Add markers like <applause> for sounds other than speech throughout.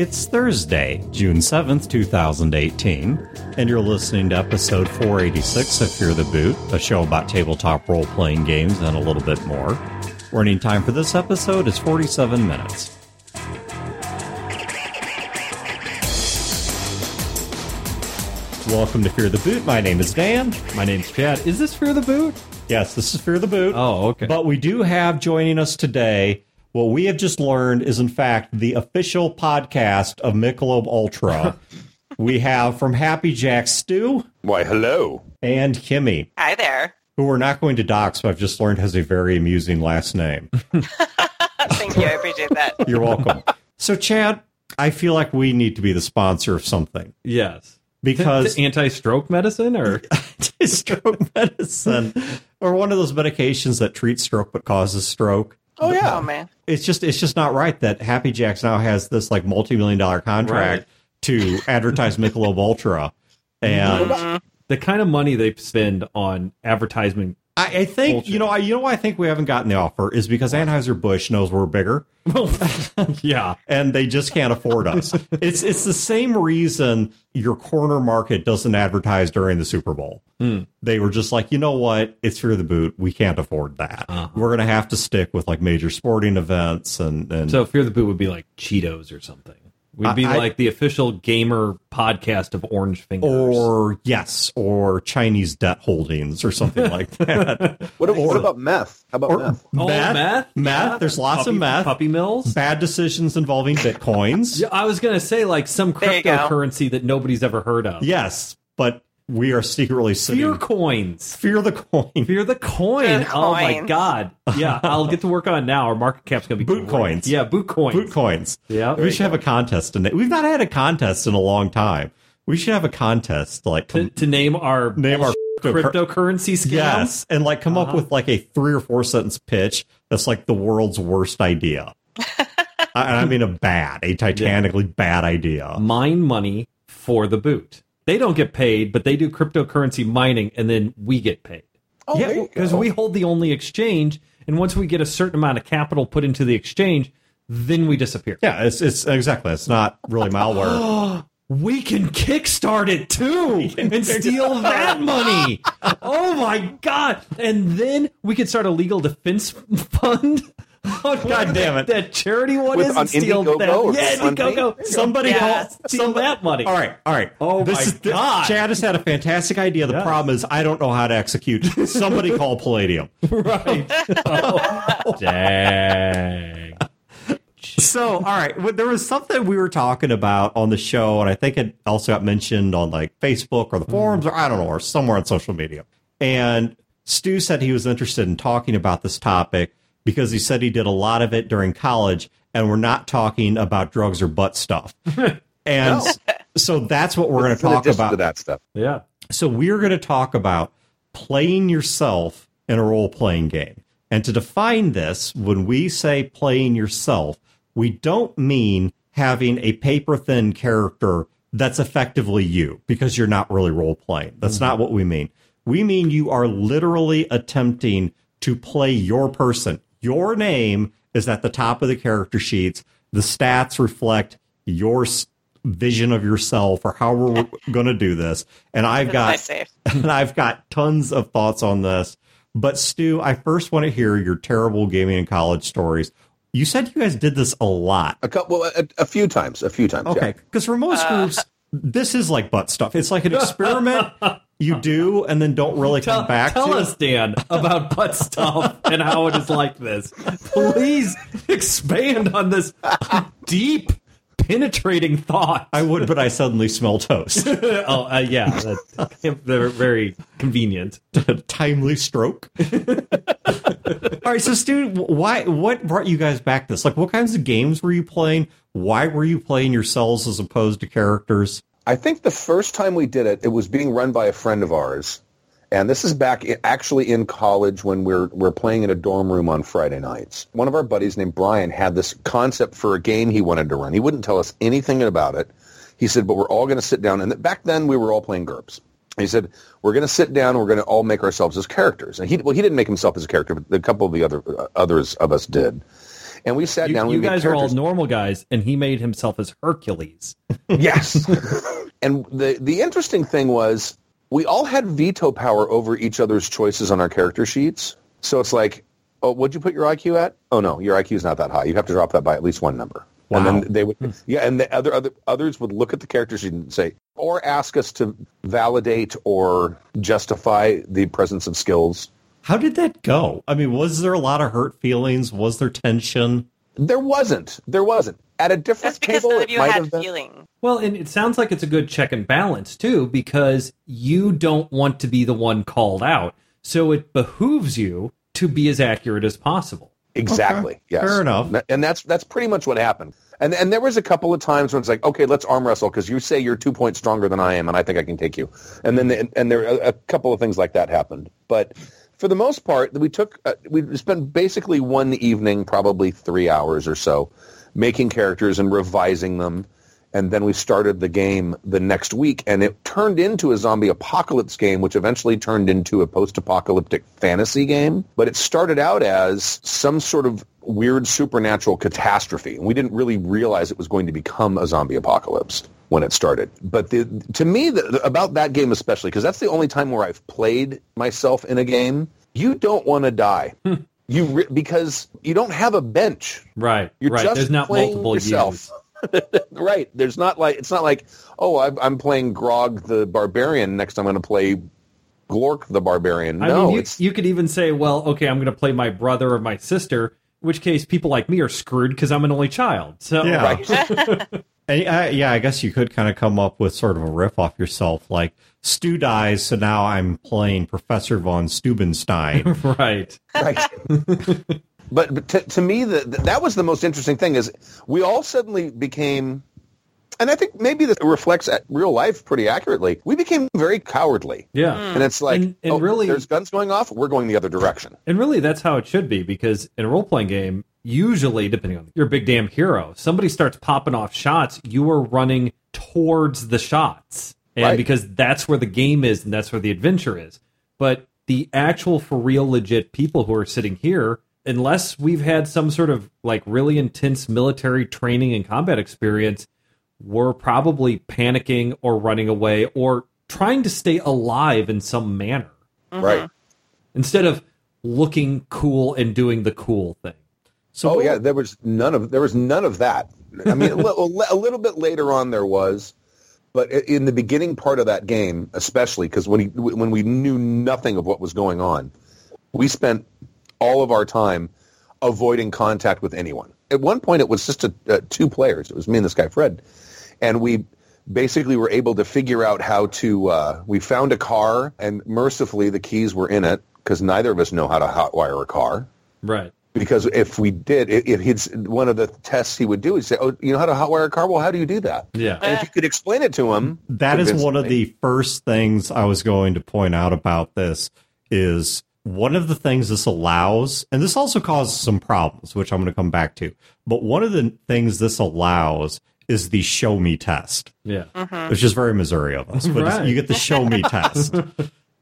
It's Thursday, June 7th, 2018, and you're listening to episode 486 of Fear the Boot, a show about tabletop role playing games and a little bit more. Running time for this episode is 47 minutes. Welcome to Fear the Boot. My name is Dan. My name's Chad. Is this Fear the Boot? Yes, this is Fear the Boot. Oh, okay. But we do have joining us today what we have just learned is, in fact, the official podcast of Michelob Ultra. <laughs> we have from Happy Jack Stu Why, hello. and Kimi, Hi there. who we're not going to dox, but I've just learned has a very amusing last name. <laughs> Thank you. I appreciate that. <laughs> You're welcome. so, Chad, I feel like we need to be the sponsor of something yes. because anti-stroke medicine or Anti stroke medicine or one of those medications that treats stroke but causes stroke. Oh, yeah. Oh man. it's just it's just not right that Happy Jacks now has this like multi-million dollar contract Right. to <laughs> advertise Michelob Ultra, and mm-hmm. Mm-hmm. the kind of money they spend on advertisement. I, I think Bullshit. you know I you know why I think we haven't gotten the offer is because Anheuser Busch knows we're bigger <laughs> yeah. and they just can't afford us. <laughs> it's it's the same reason your corner market doesn't advertise during the Super Bowl. Hmm. They were just like, you know what, it's Fear the Boot. We can't afford that. Uh-huh. We're gonna have to stick with like major sporting events and and So Fear the Boot would be like Cheetos or something. We'd be I- I- like the official gamer podcast of Orange Fingers. or yes, or Chinese debt holdings or something <laughs> like that. What, what about meth? How about Or meth? Oh, meth, meth? meth. Yeah. There's lots puppy, of meth. Puppy mills. Bad decisions involving bitcoins. <laughs> Yeah, I was gonna say like some There cryptocurrency that nobody's ever heard of. Yes, but we are secretly sitting. Fear coins. Fear the coin. Fear the coin. Fear the Oh my god. Yeah, <laughs> I'll get to work on it now. Our market cap's gonna be Boot great. coins. Yeah, boot coins. Boot coins. Yeah. we should have a contest in it. We've not had a contest in a long time. We should have a contest like to, to name our name our <laughs> cryptocurrency scam. yes, and like come Uh-huh. up with like a three or four sentence pitch that's like the world's worst idea. <laughs> I, I mean, a bad, a titanically bad idea. Mine money for the boot. They don't get paid, but they do cryptocurrency mining, and then we get paid Oh, Yeah, because we hold the only exchange. And once we get a certain amount of capital put into the exchange, then we disappear. Yeah, it's it's exactly. It's not really malware. <gasps> We can kickstart it too <laughs> and steal that money. <laughs> Oh my god! And then we could start a legal defense fund. <laughs> Oh, God damn it. That charity one With- is on and steal Indiegogo that. Yeah, Sunday? Indiegogo. Somebody Yeah. call steal some- that money. All right, all right. Oh this my is, th- God. Chad has had a fantastic idea. The Yes. problem is I don't know how to execute. Somebody call Palladium. <laughs> Right. Oh, <laughs> dang. So, all right, well, there was something we were talking about on the show, and I think it also got mentioned on like Facebook or the mm. forums, or I don't know, or somewhere on social media. And Stu said he was interested in talking about this topic because he said he did a lot of it during college, and we're not talking about drugs or butt stuff. <laughs> And so that's what we're going to talk about. that stuff. Yeah. So we're going to talk about playing yourself in a role playing game. And to define this, when we say playing yourself, we don't mean having a paper thin character that's effectively you because you're not really role playing. That's mm-hmm. not what we mean. We mean you are literally attempting to play your person. Your name is at the top of the character sheets. The stats reflect your vision of yourself or how we're <laughs> going to do this. And I've got <laughs> and I've got tons of thoughts on this. But Stu, I first want to hear your terrible gaming in college stories. You said you guys did this a lot. A couple, well, a, a few times, a few times. Okay. Because for most uh, groups, this is like butt stuff. It's like an experiment you do and then don't really Tell, come back tell to. us, Dan, about butt stuff and how it is like this. Please expand on this deep, penetrating thought. I would, but I suddenly smell toast. <laughs> oh, uh, yeah. That, they're very convenient. Timely stroke. <laughs> All right, so Stu, why? What brought you guys back? This like, what kinds of games were you playing? Why were you playing yourselves as opposed to characters? I think the first time we did it, it was being run by a friend of ours. And this is back actually in college when we're, we're playing in a dorm room on Friday nights. One of our buddies named Brian had this concept for a game he wanted to run. He wouldn't tell us anything about it. He said, but we're all going to sit down. And back then we were all playing GURPS. He said, we're going to sit down and we're going to all make ourselves as characters. And he, well, he didn't make himself as a character, but a couple of the other, uh, others of us did. and we sat You, down. you guys are all normal guys, and he made himself as Hercules. Yes. <laughs> and the the interesting thing was we all had veto power over each other's choices on our character sheets. So it's like, oh, what'd you put your IQ at? Oh no, your IQ is not that high. You have to drop that by at least one number. And Wow. then they would, yeah, and the other, other others would look at the character sheet and say, or ask us to validate or justify the presence of skills. How did that go? I mean, was there a lot of hurt feelings? Was there tension? There wasn't. There wasn't. At a different That's because table, none of you might had have been. feeling. Well, and it sounds like it's a good check and balance too, because you don't want to be the one called out. So it behooves you to be as accurate as possible. Exactly. Okay. Yes. Fair enough. And that's that's pretty much what happened. And and there was a couple of times when it's like, okay, let's arm wrestle because you say you're two points stronger than I am, and I think I can take you. And then the, and there a, a couple of things like that happened. But for the most part, we took uh, we spent basically one evening, probably three hours or so, making characters and revising them. And then we started the game the next week, and it turned into a zombie apocalypse game, which eventually turned into a post-apocalyptic fantasy game. But it started out as some sort of weird supernatural catastrophe, and we didn't really realize it was going to become a zombie apocalypse when it started. But the, to me, the, about that game especially, because that's the only time where I've played myself in a game, you don't want to die. Hmm. You re- because you don't have a bench. Right. You're right. just There's not playing multiple yourself. <laughs> right. There's not like it's not like oh I'm, I'm playing Grog the Barbarian. Next I'm going to play Glork the Barbarian. I no, mean, you, you could even say, well, okay, I'm going to play my brother or my sister, in which case people like me are screwed because I'm an only child. So, Yeah. right. <laughs> <laughs> And, uh, yeah, I guess you could kind of come up with sort of a riff off yourself, like Stu dies, so now I'm playing Professor von Stubenstein. <laughs> right. right. <laughs> but, but to, to me, the, the- that was the most interesting thing is we all suddenly became, and I think maybe this reflects at real life pretty accurately. We became very cowardly, Yeah. and it's like, And- and oh, really- there's guns going off. We're going the other direction. And really, that's how it should be because in a role playing game, usually, depending on your big damn hero, somebody starts popping off shots, you are running towards the shots. And Right. because that's where the game is and that's where the adventure is. But the actual, for real, legit people who are sitting here, unless we've had some sort of like really intense military training and combat experience, we're probably panicking or running away or trying to stay alive in some manner mm-hmm. Right. instead of looking cool and doing the cool thing. So, oh yeah, there was none of there was none of that. I mean, a, little, <laughs> a little bit later on there was, but in the beginning part of that game, especially because when he, when we knew nothing of what was going on, we spent all of our time avoiding contact with anyone. At one point, it was just a, uh, two players. It was me and this guy Fred, and we basically were able to figure out how to. Uh, we found a car, and mercifully, the keys were in it because neither of us know how to hotwire a car Right. Because if we did, if, if he'd one of the tests he would do, he'd say, "Oh, you know how to hotwire a car? Well, how do you do that?" Yeah. And if you could explain it to him, that is one of the first things I was going to point out about this is one of the things this allows, and this also causes some problems, which I'm going to come back to. But one of the things this allows is the show me test. Yeah. Mm-hmm. which is very Missouri of us. But Right. you get the show me <laughs> test,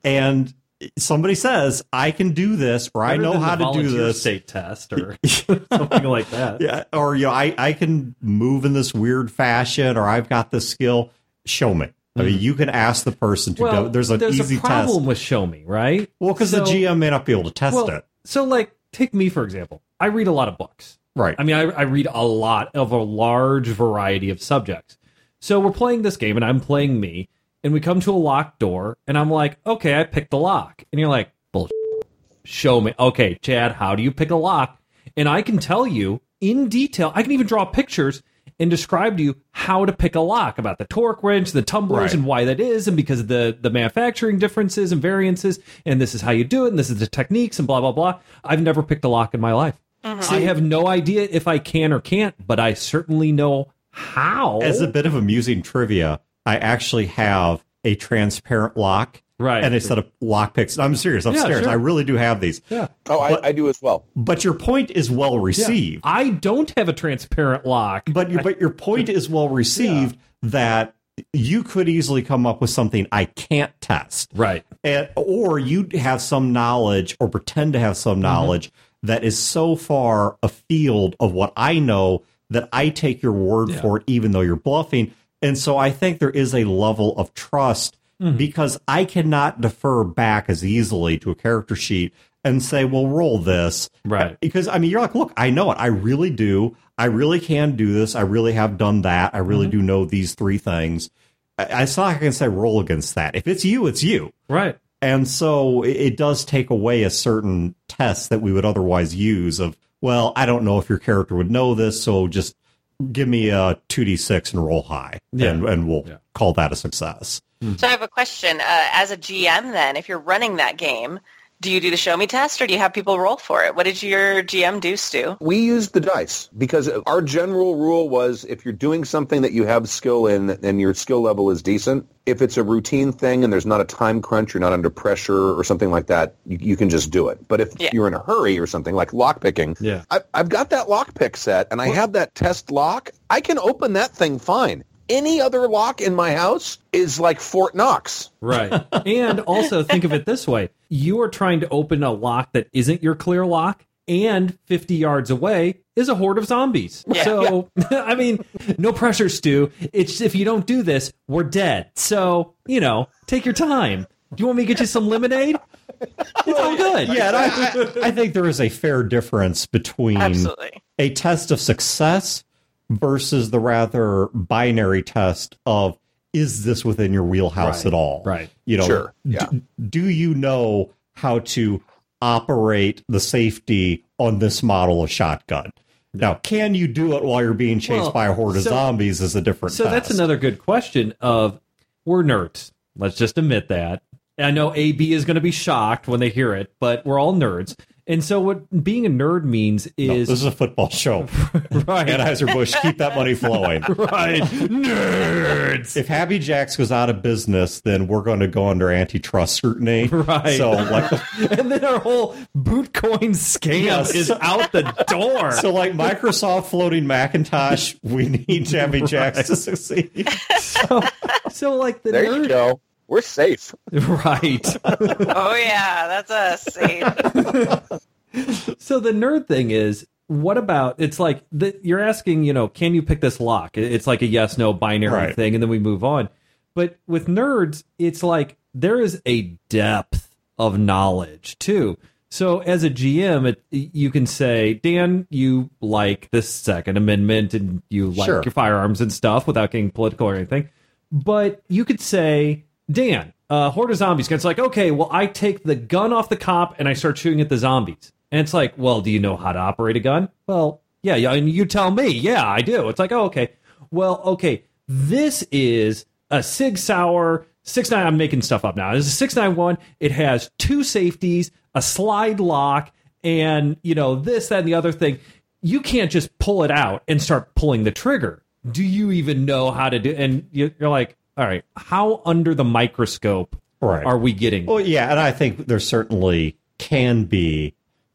and somebody says, "I can do this," or "I know how to do this." state test or <laughs> something like that. <laughs> Yeah, or you know, I I can move in this weird fashion, or I've got this skill. Show me. I mean, hmm. you can ask the person to Well, go. There's an easy a problem test. with show me, right? Well, because the GM may not be able to test well, it. So, like, take me for example. I read a lot of books. Right. I mean, I, I read a lot of a large variety of subjects. So we're playing this game, and I'm playing me, and we come to a locked door, and I'm like, okay, I picked the lock, and you're like, bullshit. Show me. Okay, Chad, how do you pick a lock? And I can tell you in detail. I can even draw pictures and describe to you how to pick a lock about the torque wrench, the tumblers, Right. and why that is, and because of the the manufacturing differences and variances, and this is how you do it, and this is the techniques, and blah blah blah. I've never picked a lock in my life. Mm-hmm. I have no idea if I can or can't, but I certainly know how. As a bit of amusing trivia, I actually have a transparent lock. Right. And a set of lock picks. I'm serious. Upstairs, sure. I really do have these. yeah. oh, I, I do as well. But your point is well received. I don't have a transparent lock. But you, but your point is well received that you could easily come up with something I can't test. Right. And, or you have some knowledge or pretend to have some mm-hmm. knowledge that is so far afield of what I know that I take your word Yeah. for it, even though you're bluffing. And so I think there is a level of trust Mm-hmm. because I cannot defer back as easily to a character sheet and say, well, roll this. Right. Because, I mean, you're like, look, I know it. I really do. I really can do this. I really have done that. I Mm-hmm. really do know these three things. I, it's not like I can say roll against that. If it's you, it's you. Right. And so it, it does take away a certain test that we would otherwise use of, well, I don't know if your character would know this, so just give me a 2d6 and roll high, Yeah. and, and we'll Yeah. call that a success. So I have a question. Uh, as a GM, then, if you're running that game, do you do the show me test or do you have people roll for it? What did your GM do, Stu? We used the dice because our general rule was if you're doing something that you have skill in and your skill level is decent, if it's a routine thing and there's not a time crunch, you're not under pressure or something like that, you, you can just do it. But if Yeah. you're in a hurry or something like lockpicking, Yeah. I, I've got that lockpick set and I have that test lock. I can open that thing fine. Any other lock in my house is like Fort Knox. Right. <laughs> and also think of it this way you are trying to open a lock that isn't your clear lock, and 50 yards away is a horde of zombies. Yeah. So, <laughs> I mean, no pressure, Stu. It's if you don't do this, we're dead. So, you know, take your time. Do you want me to get you some lemonade? It's all good. Yeah, I, I, <laughs> I think there is a fair difference between Absolutely. a test of success versus the rather binary test of is this within your wheelhouse Right, at all? right. You know, Sure, yeah. d- do you know how to operate the safety on this model of shotgun? Now, can you do it while you're being chased Well, by a horde of so- zombies is a different So that's another good question of we're nerds. Let's just admit that. I know AB is going to be shocked when they hear it, but we're all nerds. And so what being a nerd means No, is this is a football show. <laughs> right. Anheuser-Busch, keep that money flowing. <laughs> right. Nerds. If Happy Jacks goes out of business, then we're going to go under antitrust scrutiny. <laughs> Right. So, like, and then our whole bootcoin scam Yes. is out the door. so like Microsoft floating Macintosh, we need Happy Jacks to succeed. so, so like the There you nerd go. We're safe. <laughs> right. Oh, yeah, that's us. See? <laughs> So the nerd thing is, what about? It's like the, you're asking, you know, can you pick this lock? It's like a yes no binary Right. thing, and then we move on. But with nerds, it's like there is a depth of knowledge too. So as a GM, it, you can say, Dan, you like this Second Amendment and you like Sure. your firearms and stuff without getting political or anything. But you could say, Dan, uh, horde of zombies. It's like, okay, well, I take the gun off the cop and I start shooting at the zombies. And it's like, well, do you know how to operate a gun? Well, yeah, yeah. And you tell me, yeah, I do. It's like, oh, okay. Well, okay. This is a Sig Sauer six nine. I'm making stuff up now. Is a six nine one. It has two safeties, a slide lock, and you know this, that, and the other thing. You can't just pull it out and start pulling the trigger. Do you even know how to do? And you're like, all right, how under the microscope Right. are we getting? Well, yeah, and I think there certainly can be.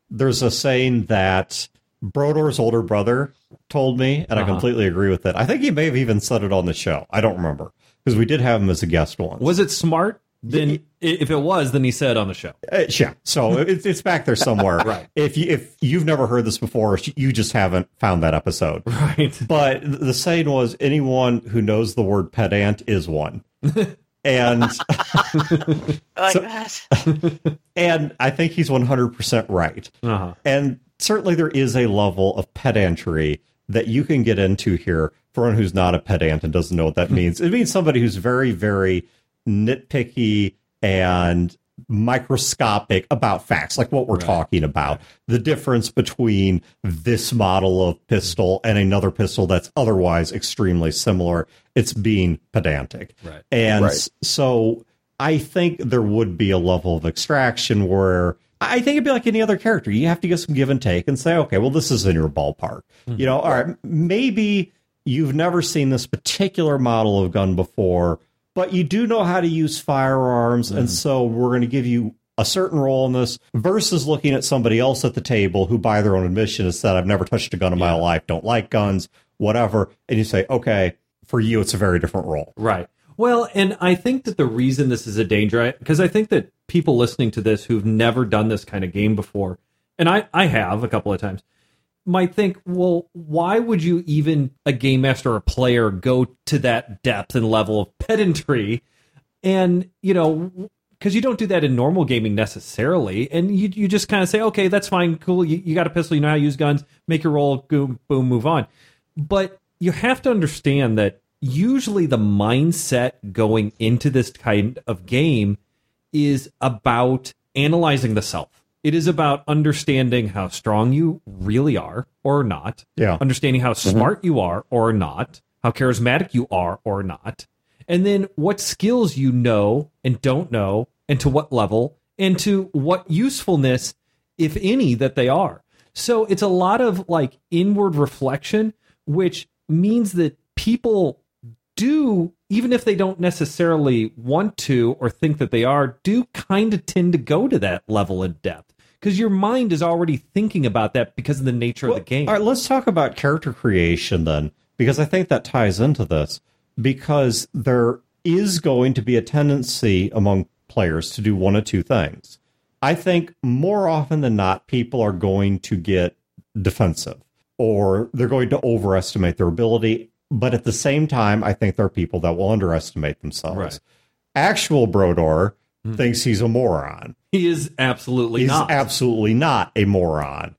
There's a saying that Brodor's older brother told me, and I Uh-huh. completely agree with it. I think he may have even said it on the show. I don't remember because we did have him as a guest once. Was it smart? Then, if it was, then he said on the show. Uh, yeah, so it's it's back there somewhere. <laughs> Right. If you if you've never heard this before, you just haven't found that episode. Right. <laughs> But the saying was, anyone who knows the word pedant is one. <laughs> and So- that. and I think he's one hundred percent right. Uh-huh. And certainly there is a level of pedantry that you can get into here for one who's not a pedant and doesn't know what that means. It means somebody who's very, very nitpicky and microscopic about facts, like what we're talking about. The difference between this model of pistol and another pistol that's otherwise extremely similar. It's being pedantic. Right. And Right. so I think there would be a level of extraction where I think it'd be like any other character. You have to get some give and take and say, okay, well, this is in your ballpark. Hmm. You know, all right, maybe you've never seen this particular model of gun before, but you do know how to use firearms. And mm-hmm. so we're going to give you a certain role in this versus looking at somebody else at the table who, by their own admission, has said, I've never touched a gun in my life, don't like guns, whatever. And you say, okay, for you, it's a very different role. Right. Well, and I think that the reason this is a danger, because I think that people listening to this who've never done this kind of game before, and I, I have a couple of times, might think, well, why would you even a game master or a player go to that depth and level of pedantry? And, you know, because you don't do that in normal gaming necessarily. And you, you just kind of say, okay, that's fine, cool. You, you got a pistol, you know how to use guns, make your roll, boom, boom, move on. But you have to understand that usually the mindset going into this kind of game is about analyzing the self. It is about understanding how strong you really are or not. Yeah. Understanding how mm-hmm. smart you are or not, how charismatic you are or not. And then what skills you know and don't know, and to what level, and to what usefulness, if any, that they are. So it's a lot of like inward reflection, which means that people do, even if they don't necessarily want to or think that they are, do kind of tend to go to that level of depth because your mind is already thinking about that because of the nature of the game. All right, let's talk about character creation then, because I think that ties into this. Because there is going to be a tendency among players to do one of two things. I think more often than not, people are going to get defensive or they're going to overestimate their ability. But at the same time, I think there are people that will underestimate themselves. Right. Actual Brodor Hmm. thinks he's a moron. he is absolutely He's not. absolutely not a moron.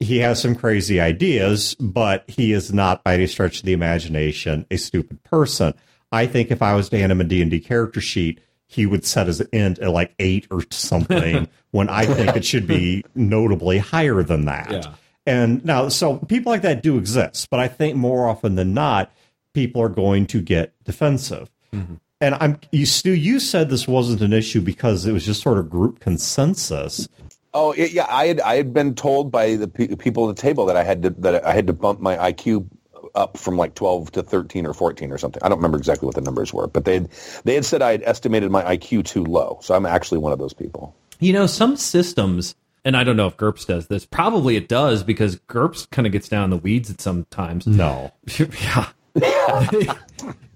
He has some crazy ideas, but he is not, by any stretch of the imagination, a stupid person. I think if I was to hand him a D&D character sheet, he would set his int at like eight or something, <laughs> when I think it should be notably higher than that. Yeah. And now, so people like that do exist, but I think more often than not, people are going to get defensive. Mm-hmm. And I'm you, Stu. You said this wasn't an issue because it was just sort of group consensus. Oh it, yeah, I had I had been told by the pe- people at the table that I had to that I had to bump my IQ up from like 12 to 13 or 14 or something. I don't remember exactly what the numbers were, but they had, they had said I had estimated my IQ too low. So I'm actually one of those people. You know, some systems, and I don't know if GURPS does this. Probably it does because GURPS kind of gets down in the weeds at sometimes. No, <laughs> yeah. <laughs>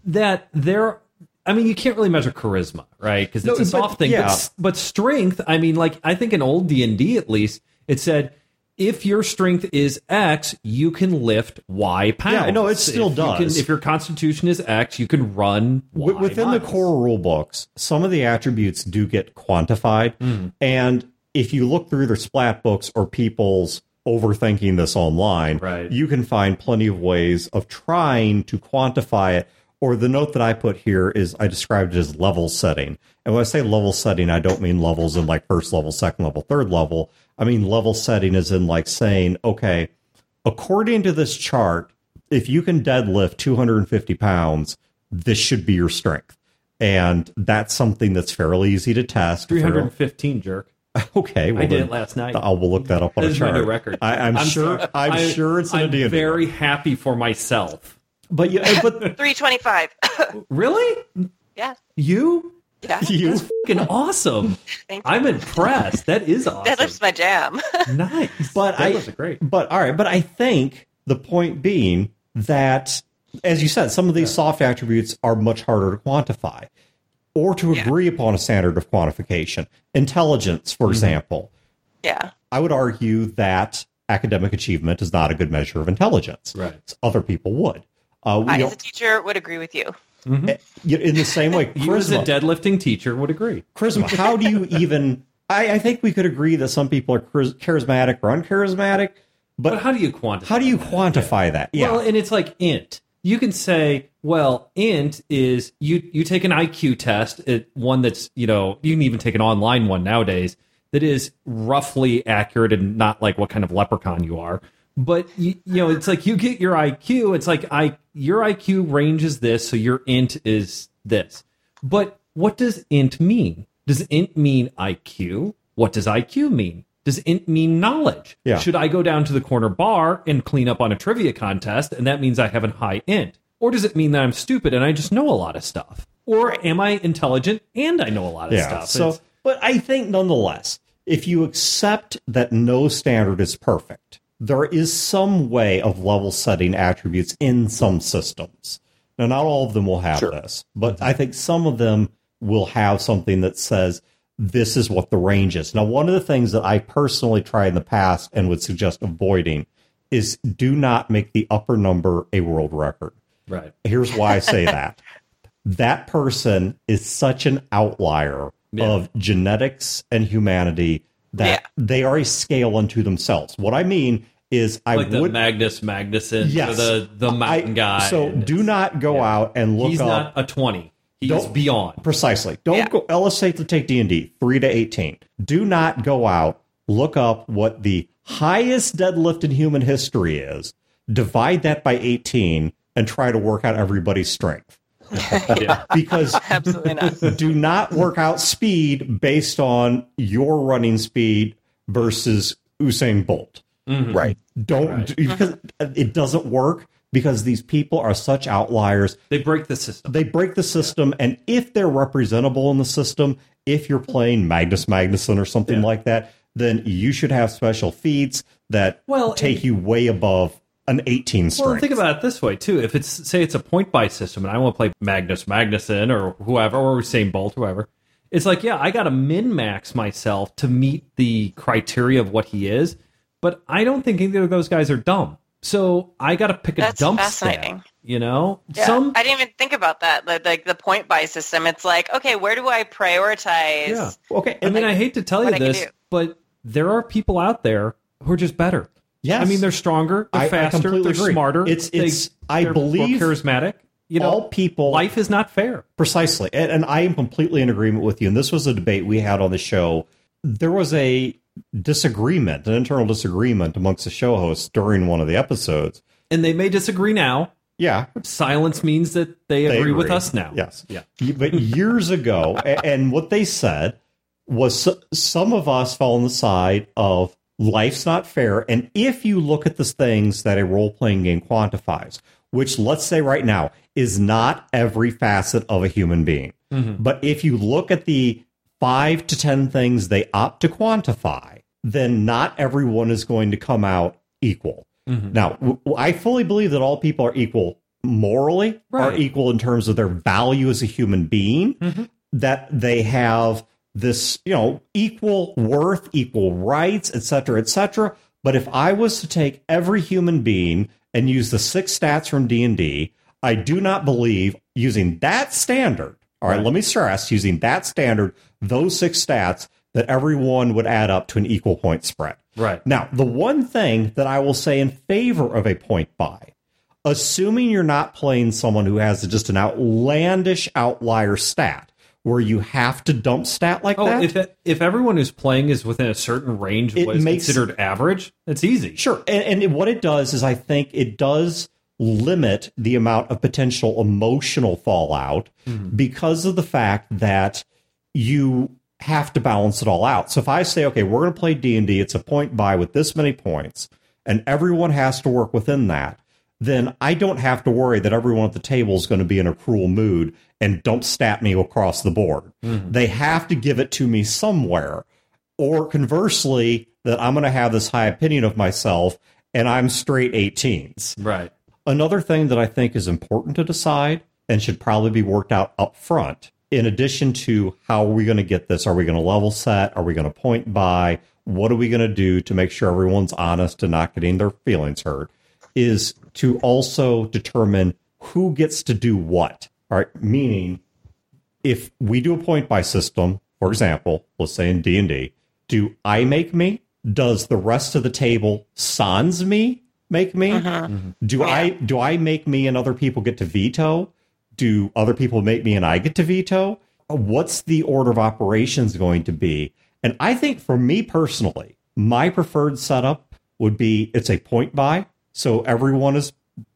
that there, I mean, you can't really measure charisma, right? Because it's No, a soft but- thing. yeah. But, but strength, I mean, like I think in old D and D at least, it said if your strength is X, you can lift Y pounds. Yeah, no, it still if you can- does. if your constitution is X, you can run Y Wi- within the core rule books, some of the attributes do get quantified, hmm. and if you look through their splat books or people's overthinking this online, Right. you can find plenty of ways of trying to quantify it. Or the note that I put here is I described it as level setting. And when I say level setting, I don't mean levels in like first level, second level, third level. I mean level setting is in like saying, okay, according to this chart, if you can deadlift 250 pounds, this should be your strength. And that's something that's fairly easy to test. 315 jerk. <laughs> Okay, well I did it last night. I will look that up on This a is my chart. new record. I, I'm, sure. I'm I- sure it's in a I'm very happy for myself. But you, but <laughs> 325. <laughs> Really? yeah. You? Yeah. <laughs> you, Fucking awesome. Thank you. I'm impressed. That is awesome. That Deadlift's my jam. nice. but I, Deadlifts are great. but all right, but I think the point being that, as you said, some of these soft attributes are much harder to quantify or to Yeah. agree upon a standard of quantification. Intelligence, Mm-hmm. for example, yeah. I would argue that academic achievement is not a good measure of intelligence. Right. Other people would. Uh, I, as a teacher, would agree with you. know, in the same way, You as a deadlifting teacher would agree. charisma. How do you even? I, I think we could agree that some people are charismatic or uncharismatic, but, But how do you quantify how do you that? quantify that? Yeah, Well, and it's like int. You can say, well, int is you you take an IQ test, it, one that's, you know, you can even take an online one nowadays that is roughly accurate and not like what kind of leprechaun you are. But you, you know, it's like you get your IQ, it's like I your IQ range is this, so your int is this. But what does int mean? Does int mean IQ? What does IQ mean? Does int mean knowledge? Yeah. Should I go down to the corner bar and clean up on a trivia contest and that means I have a high int? Or does it mean that I'm stupid and I just know a lot of stuff? Or am I intelligent and I know a lot of yeah. stuff? So, It's- but I think nonetheless, if you accept that no standard is perfect, there is some way of level setting attributes in some systems. Now, not all of them will have Sure. this, but I think some of them will have something that says this is what the range is. Now, one of the things that I personally tried in the past and would suggest avoiding is do not make the upper number a world record. Right. Here's why I say <laughs> that. That person is such an outlier Yeah. of genetics and humanity that Yeah. they are a scale unto themselves. What I mean is I Like the would Magnus Magnusson, Yes. or the the mountain I- guy. So do not go yeah. out and look He's up not a twenty. He's Don't- beyond. Precisely. Don't Yeah. go. Let's say to take D and D three to eighteen. Do not go out. Look up what the highest deadlift in human history is. Divide that by eighteen and try to work out everybody's strength. <laughs> Yeah. Because <laughs> Absolutely not. do not work out speed based on your running speed versus Usain Bolt. Mm-hmm. Right. Don't because it doesn't work because these people are such outliers They break the system. they break the system and if they're representable in the system if you're playing magnus magnusson or something Yeah. like that then you should have special feats that Well, take and- you way above an 18 strength Well, think about it this way too. If it's say it's a point buy system, and I want to play Magnus Magnusson or whoever, or Usain Bolt, whoever, it's like, yeah, I got to min max myself to meet the criteria of what he is. But I don't think either of those guys are dumb. So I got to pick a That's dump fascinating. stat. You know, Yeah, some I didn't even think about that. Like, like the point buy system. It's like, okay, where do I prioritize? Yeah. okay I mean, like, I hate to tell you what I can this, but there are people out there who are just better. Yes. I mean, they're stronger, they're I- I faster, completely they're agree. smarter. It's- they- it's- I they're more believe charismatic. You know, all people life is not fair. precisely and, and i am completely in agreement with you and this was a debate we had on the show there was a disagreement an internal disagreement amongst the show hosts during one of the episodes And they may disagree now. yeah Silence means that they, They agree, with us now. Yes. Yeah. But years ago, and what they said was some of us fall on the side of life's not fair. And if you look at the things that a role playing game quantifies, which let's say right now is not every facet of a human being, mm-hmm. but if you look at the five to 10 things they opt to quantify, then not everyone is going to come out equal. Mm-hmm. Now, w- I fully believe that all people are equal morally, are equal in terms of their value as a human being, mm-hmm. that they have this, you know, equal worth, equal rights, et cetera, et cetera. But if I was to take every human being and use the six stats from D&D, I do not believe using that standard, all right, let me stress, using that standard, those six stats, that everyone would add up to an equal point spread. Right. Now, the one thing that I will say in favor of a point buy, assuming you're not playing someone who has just an outlandish outlier stat where you have to dump stat like Oh, that. if if everyone who's playing is within a certain range of It what is makes- considered average, it's easy. Sure. And, and what it does is I think it does limit the amount of potential emotional fallout mm-hmm. because of the fact that you have to balance it all out. So if I say, okay, we're going to play D&D, it's a point buy with this many points, and everyone has to work within that, then I don't have to worry that everyone at the table is going to be in a cruel mood and don't stat me across the board. Mm-hmm. They have to give it to me somewhere or conversely that I'm going to have this high opinion of myself and I'm straight 18s. Right. Another thing that I think is important to decide and should probably be worked out up front, in addition to how are we going to get this? Are we going to level set? Are we going to point by? What are we going to do to make sure everyone's honest and not getting their feelings hurt? Is to also determine who gets to do what. All right, meaning if we do a point by system, for example, let's say in D and D, do I make me? Does the rest of the table sans me make me? Mm-hmm. Mm-hmm. Do I do I make me and other people get to veto? Do other people make me and I get to veto? What's the order of operations going to be? And I think for me personally, my preferred setup would be it's a point by, so everyone is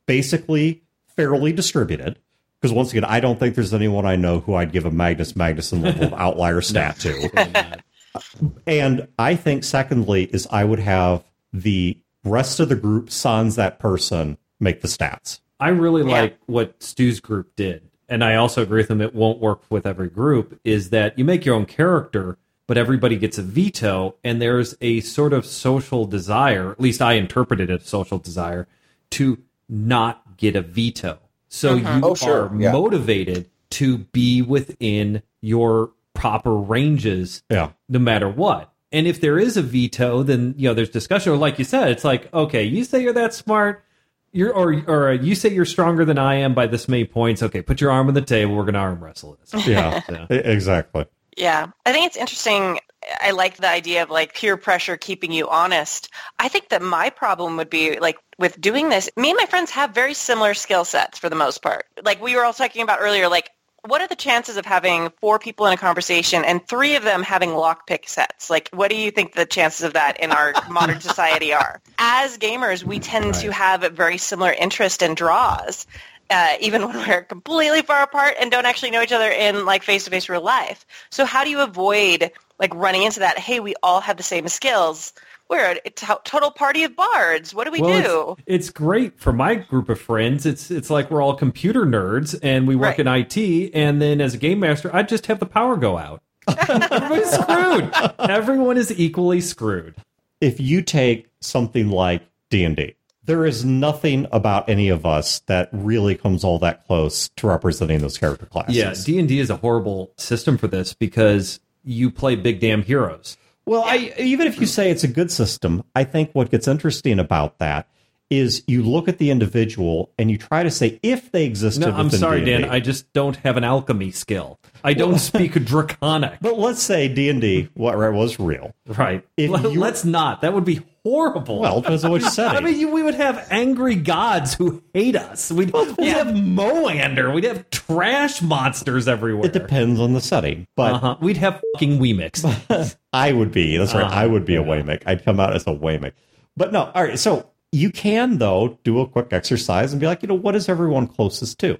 basically fairly distributed. Because once again, I don't think there's anyone I know who I'd give a Magnus Magnusson level of <laughs> outlier stat to. <laughs> And I think, secondly, is I would have the rest of the group sans that person make the stats. I really Yeah. like what Stu's group did. And I also agree with him it won't work with every group is that you make your own character, but everybody gets a veto and there's a sort of social desire, at least I interpreted it as social desire, to not get a veto. So mm-hmm. you Oh, sure. are Yeah. motivated to be within your proper ranges Yeah. no matter what. And if there is a veto, then you know there's discussion. Or like you said, it's like okay, you say you're that smart, you're or or uh, you say you're stronger than I am by this many points. Okay, put your arm on the table. We're going to arm wrestle this. Yeah. So- exactly. Yeah, I think it's interesting. I like the idea of like peer pressure keeping you honest. I think that my problem would be like with doing this. Me and my friends have very similar skill sets for the most part. Like we were all talking about earlier, like what are the chances of having four people in a conversation and three of them having lockpick sets? Like, what do you think the chances of that in our <laughs> modern society are? As gamers, we tend to have a very similar interest and draws uh, even when we're completely far apart and don't actually know each other in like face-to-face real life. So how do you avoid like running into that? Hey, we all have the same skills. We're a t- total party of bards. What do we Well, do? It's, it's great for my group of friends. It's it's like we're all computer nerds and we work Right. in IT. And then as a game master, I just have the power go out. <laughs> Everybody's screwed. Everyone is equally screwed. if you take something like D&D, there is nothing about any of us that really comes all that close to representing those character classes. Yeah, D and D is a horrible system for this because you play big damn heroes. Well, I, even if you say it's a good system, I think what gets interesting about that is you look at the individual and you try to say if they existed. No, I'm sorry, D&D. Dan. I just don't have an alchemy skill. I don't <laughs> speak draconic. But let's say D and D what was real. Right. If Let, you- us not. That would be horrible. Well, depends on which setting. I mean, you, we would have angry gods who hate us. We'd, we'd have Moander. We'd have trash monsters everywhere. it depends on the setting, but Uh-huh. We'd have fucking Weemix. <laughs> I would be. That's right. Uh-huh. I would be a Waymick. I'd come out as a Waymick. But no, all right. So you can though do a quick exercise and be like, you know, what is everyone closest to?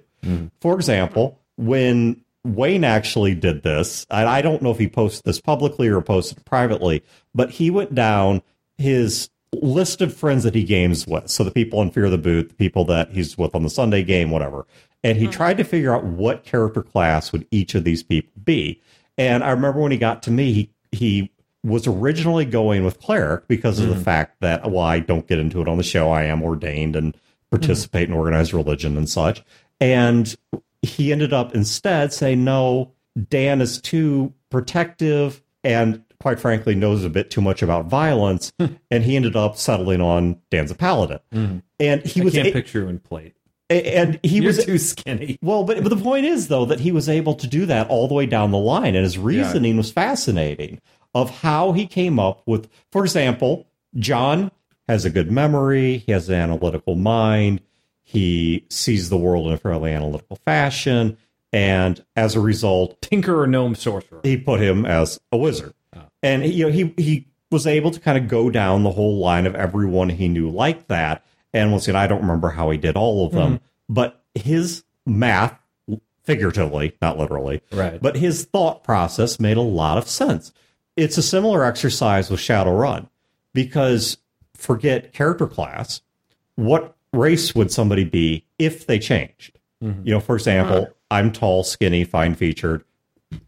For example, when Wayne actually did this, and I don't know if he posted this publicly or posted privately, but he went down his list of friends that he games with. So the people in Fear of the Boot, the people that he's with on the Sunday game, whatever. And he uh-huh. tried to figure out what character class would each of these people be. And I remember when he got to me, he he was originally going with cleric because of the mm. fact that well, I don't get into it on the show. I am ordained and participate mm. in organized religion and such. And he ended up instead saying, no, Dan is too protective and quite frankly knows a bit too much about violence. Hmm. and he ended up settling on Danza paladin. Hmm. And he I was can't a- picture in plate. and he You're was too skinny. well, but, but the point is, though, that he was able to do that all the way down the line, and his reasoning was fascinating of how he came up with, for example, John has a good memory, he has an analytical mind, he sees the world in a fairly analytical fashion, and as a result, Tinker or gnome sorcerer. he put him as a wizard. And he, you know, he he was able to kind of go down the whole line of everyone he knew like that. And once again, I don't remember how he did all of them, mm-hmm. but his math, figuratively, not literally, Right. but his thought process made a lot of sense. It's a similar exercise with Shadowrun because forget character class. What race would somebody be if they changed? Mm-hmm. You know, for example, I'm tall, skinny, fine featured,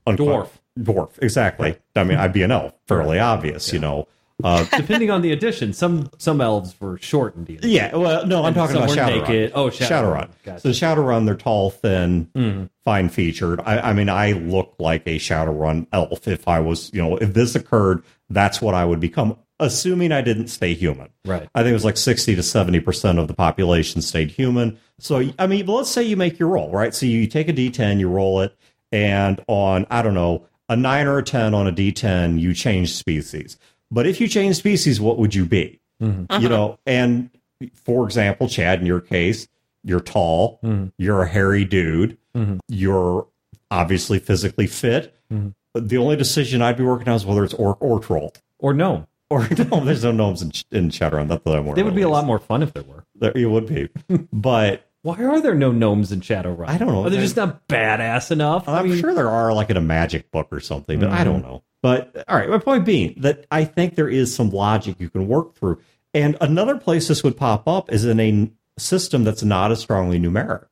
Dwarf. Dwarf, exactly. I mean, I'd be an elf, fairly obvious, you know. Uh, <laughs> Depending on the edition, some some elves were short and yeah, well, no, I'm And talking about Shadowrun. naked. Oh, Shadowrun. Shadowrun. Gotcha. So Shadowrun, they're tall, thin, fine featured. I, I mean, I look like a Shadowrun elf if I was, you know, if this occurred, that's what I would become, assuming I didn't stay human. Right. I think it was like 60 to 70% of the population stayed human. So, I mean, let's say you make your roll, right? So you take a D10, you roll it, and on, I don't know, a 9 or a 10 on a D10, you change species. But if you change species, what would you be? Mm-hmm. You uh-huh. know, and for example, Chad, in your case, you're tall, mm-hmm. you're a hairy dude, mm-hmm. you're obviously physically fit. But the only decision I'd be working on is whether it's orc or troll. Or gnome. <laughs> Or no, there's no gnomes in, in Shadowrun. That's what I'm They would be a lot more fun if there were. There, it would be, <laughs> but Why are there no gnomes in Shadowrun? I don't know. Are they just not badass enough? I I'm mean, sure there are like in a magic book or something, but I mm-hmm. don't know. But all right, my point being that I think there is some logic you can work through. And another place this would pop up is in a system that's not as strongly numeric.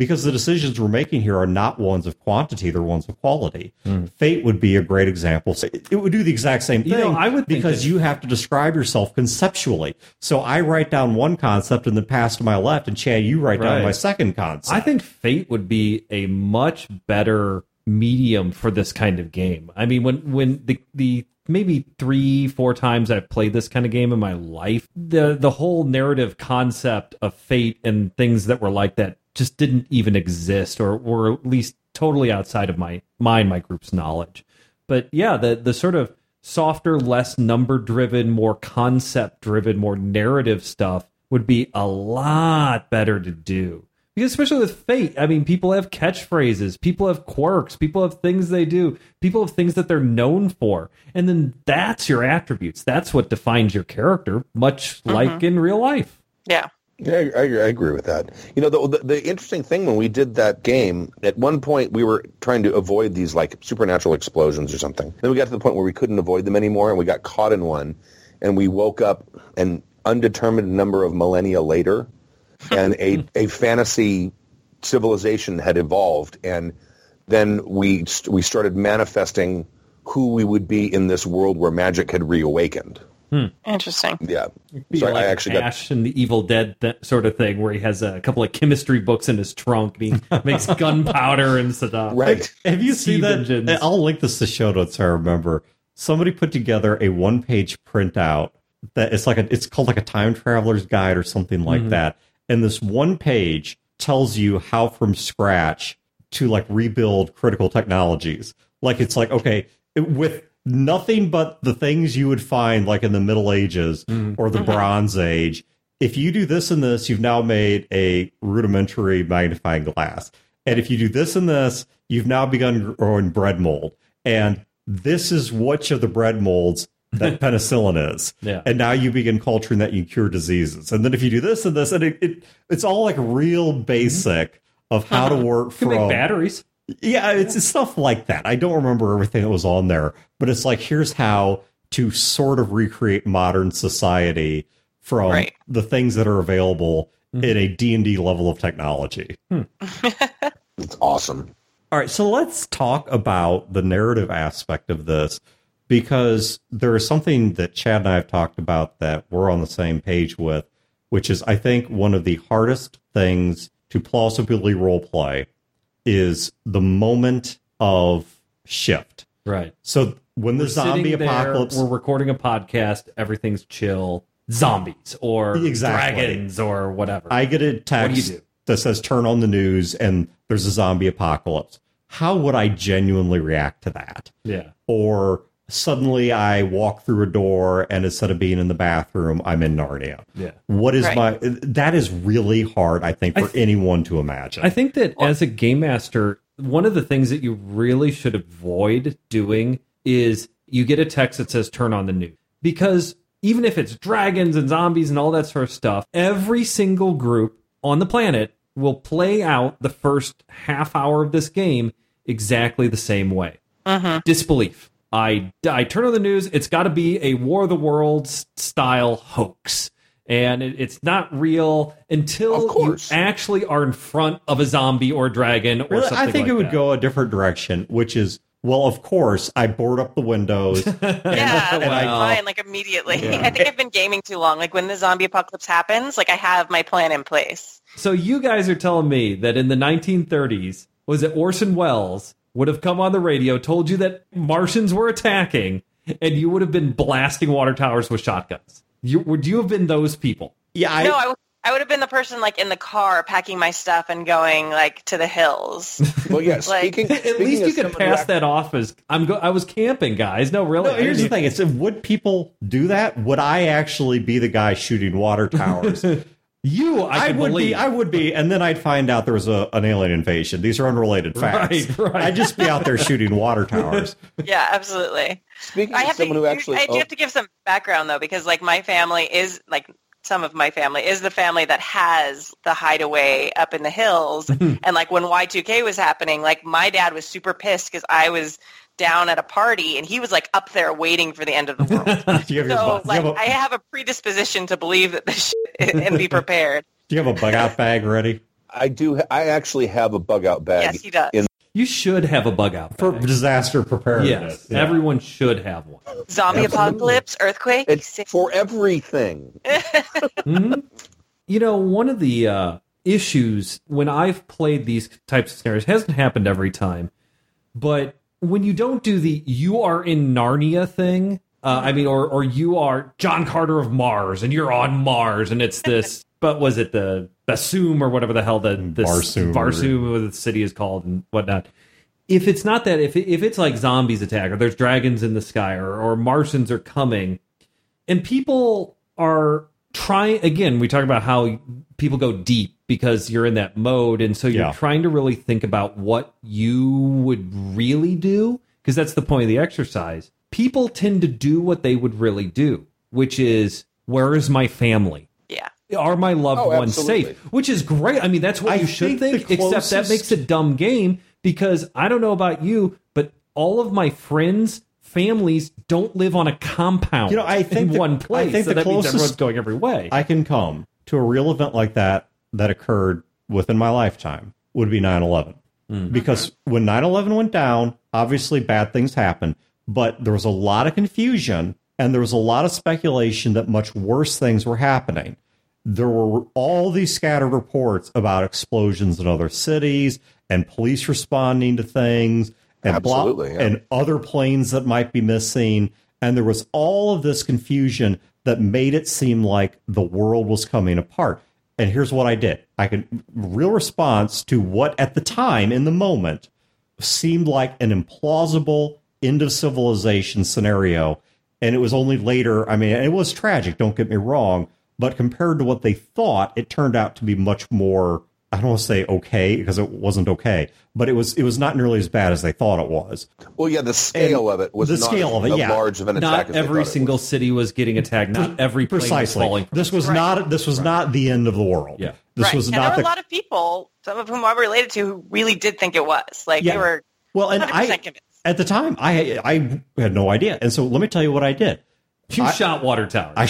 Because the decisions we're making here are not ones of quantity, they're ones of quality. Hmm. Fate would be a great example. So It it would do the exact same thing You know, I would because that- you have to describe yourself conceptually. So I write down one concept and then pass to my left, and Chad, you write down my second concept. I think Fate would be a much better medium for this kind of game. I mean, when when the the maybe three four times I've played this kind of game in my life, the the whole narrative concept of fate and things that were like that just didn't even exist, or were at least totally outside of my mind, my group's knowledge. But yeah, the the sort of softer, less number driven, more concept driven, more narrative stuff would be a lot better to do. Because especially with Fate, I mean, people have catchphrases, people have quirks, people have things they do, people have things that they're known for. And then that's your attributes. That's what defines your character, much like mm-hmm. in real life. Yeah. Yeah, I, I agree with that. You know, the, the the interesting thing when we did that game, at one point we were trying to avoid these like supernatural explosions or something. Then we got to the point where we couldn't avoid them anymore, and we got caught in one, and we woke up an undetermined number of millennia later, <laughs> and a a fantasy civilization had evolved, and then we we started manifesting who we would be in this world where magic had reawakened. Hmm. Interesting. Yeah, so like I actually got Ash and the Evil Dead th- sort of thing, where he has a couple of chemistry books in his trunk and he <laughs> makes gunpowder and stuff. right. Have you seen that? engines. I'll link this to show notes. I remember somebody put together a one-page printout that it's like a, it's called like a time traveler's guide or something like mm-hmm. that. And this one page tells you how from scratch to like rebuild critical technologies. Like it's like okay, it- with nothing but the things you would find like in the Middle Ages mm-hmm. or the mm-hmm. Bronze Age. If you do this and this, you've now made a rudimentary magnifying glass. And if you do this and this, you've now begun growing bread mold. And this is which of the bread molds that <laughs> penicillin is. Yeah. And now you begin culturing that you cure diseases. And then if you do this and this, and it, it it's all like real mm-hmm. basic of how to <laughs> work You can from batteries. Yeah, it's, it's stuff like that. I don't remember everything that was on there, but it's like here's how to sort of recreate modern society from Right. the things that are available hmm. in a D&D level of technology. Hmm. <laughs> It's awesome. All right, so let's talk about the narrative aspect of this because there is something that Chad and I have talked about that we're on the same page with, which is I think one of the hardest things to plausibly role play is the moment of shift. Right. So when the We're zombie sitting there, apocalypse we're recording a podcast. Everything's chill. Zombies or Exactly. dragons or whatever. I get a text that says turn on the news and there's a zombie apocalypse. How would I genuinely react to that? yeah. Or suddenly I walk through a door and instead of being in the bathroom, I'm in Narnia. Yeah. What is Right. my that is really hard, I think, for anyone to imagine. I think that as a game master, one of the things that you really should avoid doing is you get a text that says turn on the news. Because even if it's dragons and zombies and all that sort of stuff, every single group on the planet will play out the first half hour of this game exactly the same way. Uh-huh. Disbelief. I, I turn on the news, it's got to be a War of the Worlds style hoax. And it, it's not real until you actually are in front of a zombie or a dragon or Really, something I think like it would that. go a different direction, which is well, of course, I board up the windows. <laughs> Yeah, that's Well- fine. Like immediately. <laughs> I think I've been gaming too long. Like when the zombie apocalypse happens, like I have my plan in place. So you guys are telling me that in the 1930s, was it Orson Welles would have come on the radio, told you that Martians were attacking, and you would have been blasting water towers with shotguns? You, would you have been those people? yeah, I, no, I, w- I would have been the person like in the car packing my stuff and going like to the hills. <laughs> Well, yeah. Like- Speaking, At speaking least you could pass act- that off as I'm go- I was camping, guys. No, really. No, here's the thing: it's would people do that? Would I actually be the guy shooting water towers? <laughs> You, I, I, would believe. be. I would be, and then I'd find out there was a, an alien invasion. These are unrelated facts. Right, <laughs> right. I'd just be out there shooting water towers. <laughs> yeah, absolutely. Speaking I of have someone to, who actually, I do oh, have to give some background though, because like my family is like some of my family is the family that has the hideaway up in the hills. <laughs> and like when Y2K was happening, like my dad was super pissed because I was down at a party and he was like up there waiting for the end of the world. Do you have your so bu- like you have a, I have a predisposition to believe that this shit <laughs> and be prepared. do you have a bug out bag ready I do. I actually have a bug out bag. Yes, he does. In, You should have a bug out. for disaster preparedness? yes, Yeah. everyone should have one. Zombie Absolutely. apocalypse, earthquake. it's for everything. <laughs> Mhm. You know, one of the uh, issues when I've played these types of scenarios hasn't happened every time, But when you don't do the "you are in Narnia" thing, uh, I mean, or or you are John Carter of Mars and you're on Mars, and it's this. <laughs> but was it the Basum or whatever the hell the this Barsoom. Barsoom, the city is called and whatnot? If it's not that, if if it's like zombies attack or there's dragons in the sky or or Martians are coming, and people are trying again we talk about how people go deep because you're in that mode and so you're Yeah. trying to really think about what you would really do because that's the point of the exercise people tend to do what they would really do which is where is my family Yeah. are my loved Oh, ones absolutely. safe which is great i mean that's what I you should think think, the except that makes a dumb game because i don't know about you but all of my friends families don't live on a compound You know, I think in the- one I think so the that means closest everyone's going every way I can come to a real event like that that occurred within my lifetime would be 9 11. Mm-hmm. Because when 9 11 went down, obviously bad things happened, but there was a lot of confusion and there was a lot of speculation that much worse things were happening. There were all these scattered reports about explosions in other cities and police responding to things and Absolutely, yeah. and other planes that might be missing. And there was all of this confusion that made it seem like the world was coming apart. And here's what I did I could, real response to what at the time in the moment seemed like an implausible end of civilization scenario. And it was only later, I mean, it was tragic, don't get me wrong, but compared to what they thought, it turned out to be much more, I don't want to say okay, because it wasn't okay, but it was it was not nearly as bad as they thought it was. Well, yeah, the scale of it was the not scale of it, yeah. large of an attack not every single was. city was getting attacked. Not <laughs> every plane was Precisely. falling. From This was not this was not the end of the world. Yeah. This right. was and not there were the a lot of people, some of whom I'm related to, who really did think it was. Like Yeah. they were well, and 100% I convinced. At the time I I had no idea, and so let me tell you what I did. you I- shot water towers I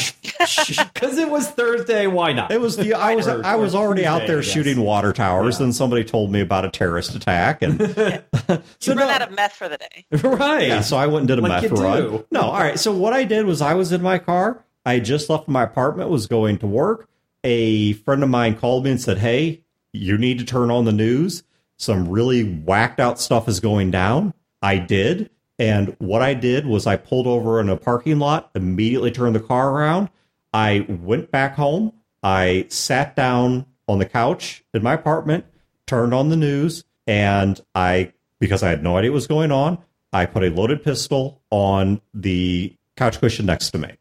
because <laughs> it was Thursday. Why not? it was the I was Or- I was or already out there I shooting water towers, Yeah. and somebody told me about a terrorist attack, and <laughs> You so run no- out of meth for the day. <laughs> right. Yeah, so I went and did a Like meth run. do. No, all right. So what I did was I was in my car. I had just left my apartment, was going to work. A friend of mine called me and said, "Hey, you need to turn on the news. Some really whacked out stuff is going down." I did, and what I did was I pulled over in a parking lot, immediately turned the car around. I went back home. I sat down on the couch in my apartment, turned on the news, and I, because I had no idea what was going on, I put a loaded pistol on the couch cushion next to me.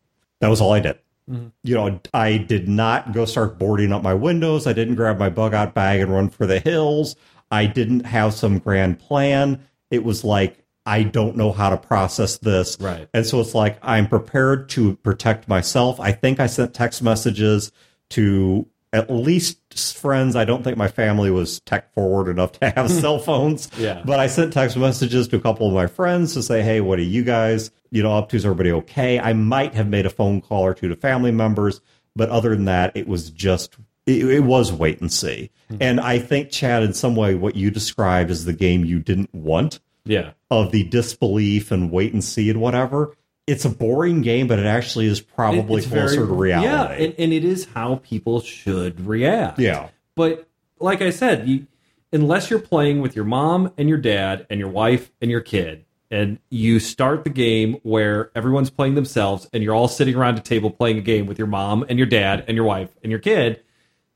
That was all I did. Mm-hmm. You know, I did not go start boarding up my windows. I didn't grab my bug out bag and run for the hills. I didn't have some grand plan. It was like, I don't know how to process this. Right. And so it's like, I'm prepared to protect myself. I think I sent text messages to at least friends. I don't think my family was tech forward enough to have <laughs> cell phones. Yeah. But I sent text messages to a couple of my friends to say, hey, what are you guys, you know, up to? Is everybody okay? I might have made a phone call or two to family members, but other than that, it was just it, it was wait and see. Mm-hmm. And I think, Chad, in some way, what you described is the game you didn't want Yeah. of the disbelief and wait and see and whatever. It's a boring game, but it actually is probably It's closer to reality. Yeah, and, and it is how people should react. Yeah. But like I said, you, unless you're playing with your mom and your dad and your wife and your kid, and you start the game where everyone's playing themselves and you're all sitting around a table playing a game with your mom and your dad and your wife and your kid,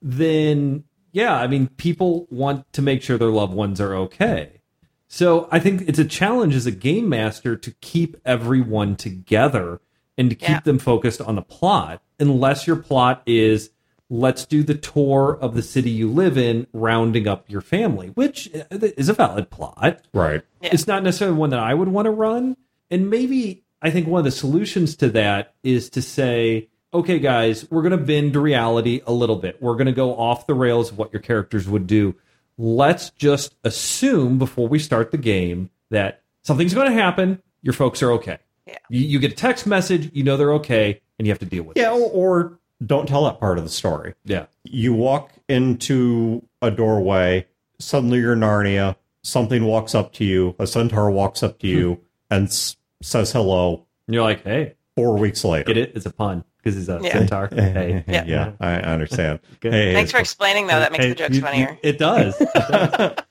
then yeah, I mean, people want to make sure their loved ones are okay. So I think it's a challenge as a game master to keep everyone together and to keep Yeah. them focused on the plot, unless your plot is let's do the tour of the city you live in, rounding up your family, which uh, is a valid plot. Right. Yeah. It's not necessarily one that I would want to run. And maybe I think one of the solutions to that is to say, okay, guys, we're going to bend reality a little bit. We're going to go off the rails of what your characters would do. Let's just assume before we start the game that something's going to happen. Your folks are okay. Yeah. You, you get a text message, you know they're okay, and you have to deal with Yeah, it. or, or don't tell that part of the story. Yeah. You walk into a doorway, suddenly you're Narnia, something walks up to you, a centaur walks up to hmm. you and s- says hello And you're like, hey, four weeks later. get it? It's a pun because he's a Yeah. centaur. <laughs> Hey. yeah. Yeah. I I understand. <laughs> Good. Hey, Thanks for it's- explaining though. That makes Hey, the jokes you- you- funnier. it does. It does. <laughs>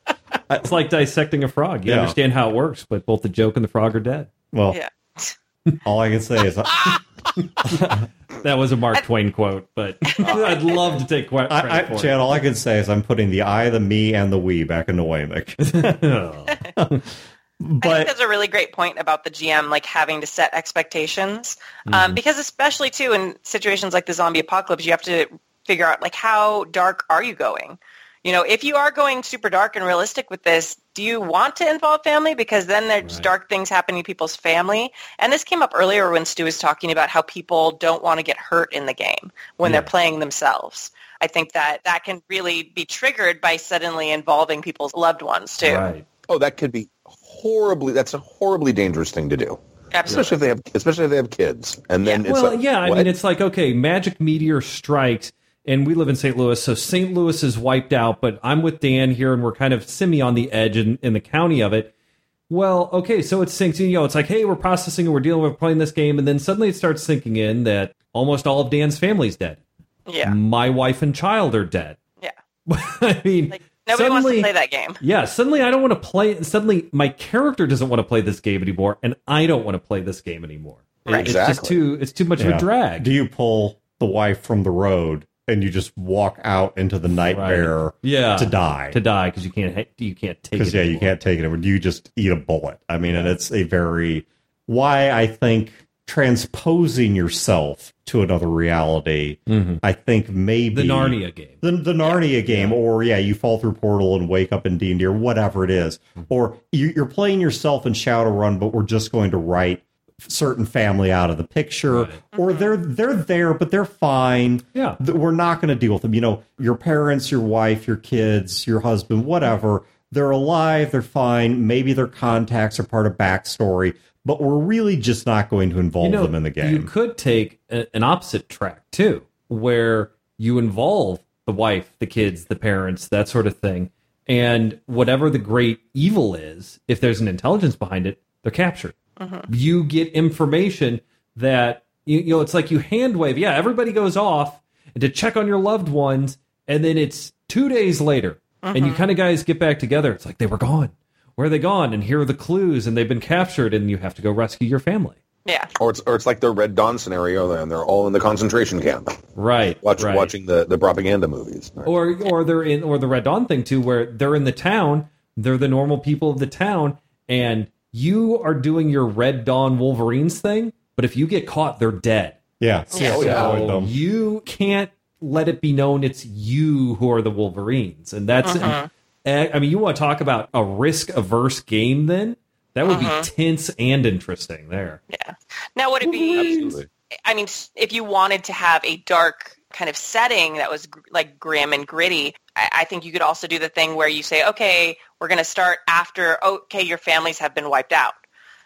It's like dissecting a frog. You Yeah. understand how it works, but both the joke and the frog are dead. Well, Yeah. all I can say is That was a Mark Twain quote, but oh, I'd love to take credit I, I, for Chad, all I can say is I'm putting the I, the me, and the we back into Waymick. Oh. It. I think but that's a really great point about the GM like having to set expectations, Mm-hmm. um, because especially too in situations like the zombie apocalypse, you have to figure out like how dark are you going. You know, if you are going super dark and realistic with this, do you want to involve family? Because then there's Right. dark things happening to people's family. And this came up earlier when Stu was talking about how people don't want to get hurt in the game when Yeah. they're playing themselves. I think that that can really be triggered by suddenly involving people's loved ones too. Right. Oh, that could be horribly. That's a horribly dangerous thing to do, Absolutely. especially if they have, especially if they have kids. And then it's well, like, yeah, I what? mean, it's like okay, magic meteor strikes, and we live in St. Louis, so St. Louis is wiped out. But I'm with Dan here, and we're kind of semi on the edge in, in the county of it. Well, okay, so it sinks. You know, it's like, hey, we're processing and we're dealing with playing this game, and then suddenly it starts sinking in that almost all of Dan's family's dead. Yeah. My wife and child are dead. Yeah. <laughs> I mean, Like nobody wants suddenly- to play that game. Yeah, suddenly I don't want to play. Suddenly my character doesn't want to play this game anymore, and I don't want to play this game anymore. It- Right. It's just too. It's too much of a drag. do you pull the wife from the road and you just walk out into the nightmare yeah, to die? to die because you can't. You can't take it. because yeah, you can't take it. Or do you just eat a bullet? I mean, and it's a very why I think transposing yourself to another reality. I think maybe Mm-hmm. The Narnia game. the, the Narnia game, or yeah, you fall through portal and wake up in D and D or whatever it is, Mm-hmm. or you, you're playing yourself in Shadowrun, but we're just going to write certain family out of the picture, Right. or they're they're there, but they're fine. Yeah. We're not going to deal with them. You know, your parents, your wife, your kids, your husband, whatever. They're alive. They're fine. Maybe their contacts are part of backstory, but we're really just not going to involve You know, them in the game. you could take a, an opposite track too, where you involve the wife, the kids, the parents, that sort of thing, and whatever the great evil is, if there's an intelligence behind it, they're captured. Mm-hmm. You get information that you, you know. It's like you hand wave. Yeah, everybody goes off to check on your loved ones, and then it's two days later, and you mm-hmm. kind of guys get back together. It's like they were gone. Where are they gone? And here are the clues, and they've been captured, and you have to go rescue your family. Yeah. or it's or it's like the Red Dawn scenario, and they're all in the concentration camp, Right. watch, right. watching the, the propaganda movies. or or they're in or the Red Dawn thing too, where they're in the town, they're the normal people of the town, and you are doing your Red Dawn Wolverines thing, but if you get caught, they're dead. yeah, Yeah. Oh, yeah. So you can't let it be known it's you who are the Wolverines, and that's. eh, Eh, I mean, you want to talk about a risk averse game? Then that would be uh-huh. tense and interesting. There, Yeah. Now, would it be? Absolutely. I mean, if you wanted to have a dark kind of setting that was gr- like grim and gritty, I, I think you could also do the thing where you say, okay, we're going to start after, okay, your families have been wiped out.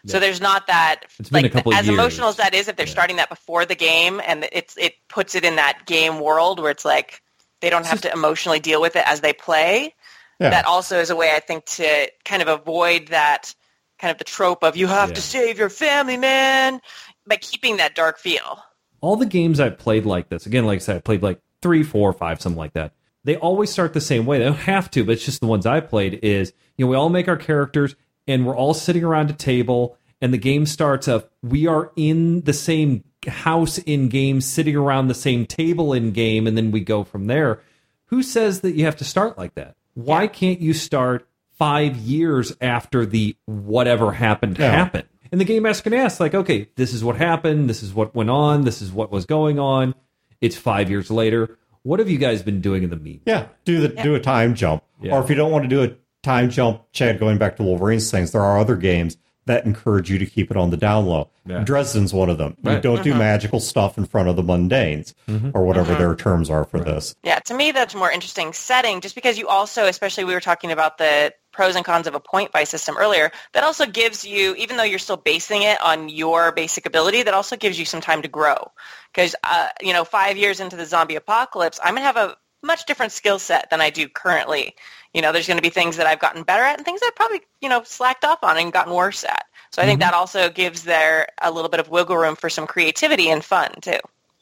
So there's not that, It's been like, a couple as years. emotional as that is, if they're starting that before the game and it's it puts it in that game world where it's like they don't have to emotionally deal with it as they play. Yeah. That also is a way I think to kind of avoid that kind of the trope of you have Yeah. to save your family, man, by keeping that dark feel. all the games I've played like this, again, like I said, I played like three, four, five, something like that. They always start the same way. They don't have to, but it's just the ones I played is, you know, we all make our characters and we're all sitting around a table and the game starts of we are in the same house in game, sitting around the same table in game, and then we go from there. Who says that you have to start like that? Why can't you start five years after the whatever happened Yeah. happened? And the game master can ask, like, okay, this is what happened, this is what went on, this is what was going on. It's five years later. What have you guys been doing in the meantime? Yeah, do the do a time jump. Yeah. Or if you don't want to do a time jump, Chad, going back to Wolverine's things, there are other games that encourage you to keep it on the down low. Yeah. Dresden's one of them. You don't do magical stuff in front of the mundanes Mm-hmm. or whatever their terms are for this. Yeah, to me that's a more interesting setting just because you also, especially we were talking about the pros and cons of a point buy system earlier, that also gives you, even though you're still basing it on your basic ability, that also gives you some time to grow. Because, uh, you know, five years into the zombie apocalypse, I'm going to have a much different skill set than I do currently. You know, there's going to be things that I've gotten better at and things I've probably, you know, slacked off on and gotten worse at. So I think mm-hmm. that also gives there a little bit of wiggle room for some creativity and fun too.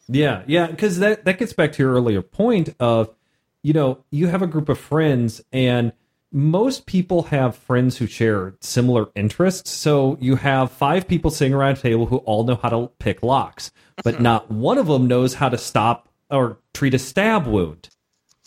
Yeah, yeah, because that that gets back to your earlier point of, you know, you have a group of friends and most people have friends who share similar interests. So you have five people sitting around a table who all know how to pick locks, but mm-hmm. not one of them knows how to stop or treat a stab wound.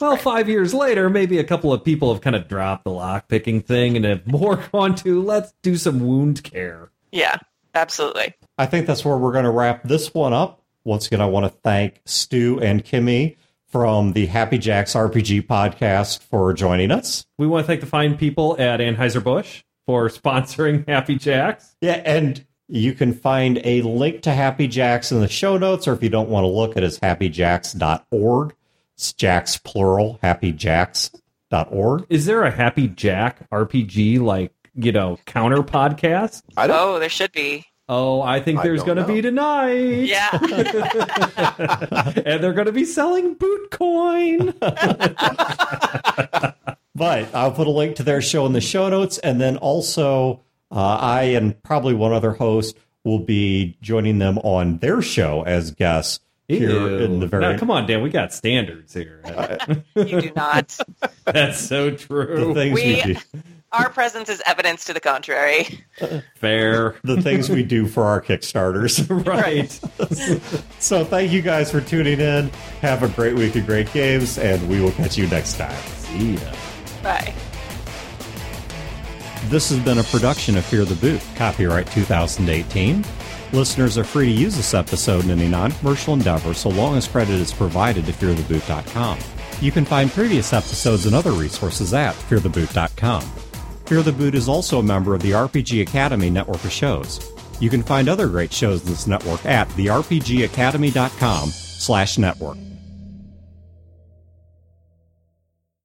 Well, five years later, maybe a couple of people have kind of dropped the lock picking thing and have more <laughs> gone to let's do some wound care. Yeah, absolutely. I think that's where we're going to wrap this one up. Once again, I want to thank Stu and Kimi from the Happy Jacks RPG podcast for joining us. We want to thank the fine people at Anheuser-Busch for sponsoring <laughs> Happy Jacks. Yeah, and you can find a link to Happy Jacks in the show notes, or if you don't want to look, it is happyjacks.org. It's Jacks plural, happyjacks.org. Is there a Happy Jack RPG like, you know, counter podcast? I don't. Oh, there should be. Oh, I think I there's going to be tonight. Yeah. <laughs> and they're going to be selling Bootcoin. <laughs> But I'll put a link to their show in the show notes. And then also, uh, I and probably one other host will be joining them on their show as guests here Ew. in the very Now, come on, Dan. We got standards here. <laughs> you do not. <laughs> That's so the true. things we, We- do. Our presence is evidence to the contrary. Fair. <laughs> The things we do for our Kickstarters. right. so thank you guys for tuning in. Have a great week of great games, and we will catch you next time. See ya. Bye. This has been a production of Fear the Boot, copyright 2018. Listeners are free to use this episode in any non commercial endeavor so long as credit is provided to feartheboot.com. You can find previous episodes and other resources at feartheboot.com. Fear the Boot is also a member of the RPG Academy network of shows. You can find other great shows in this network at therpgacademy.com slash network.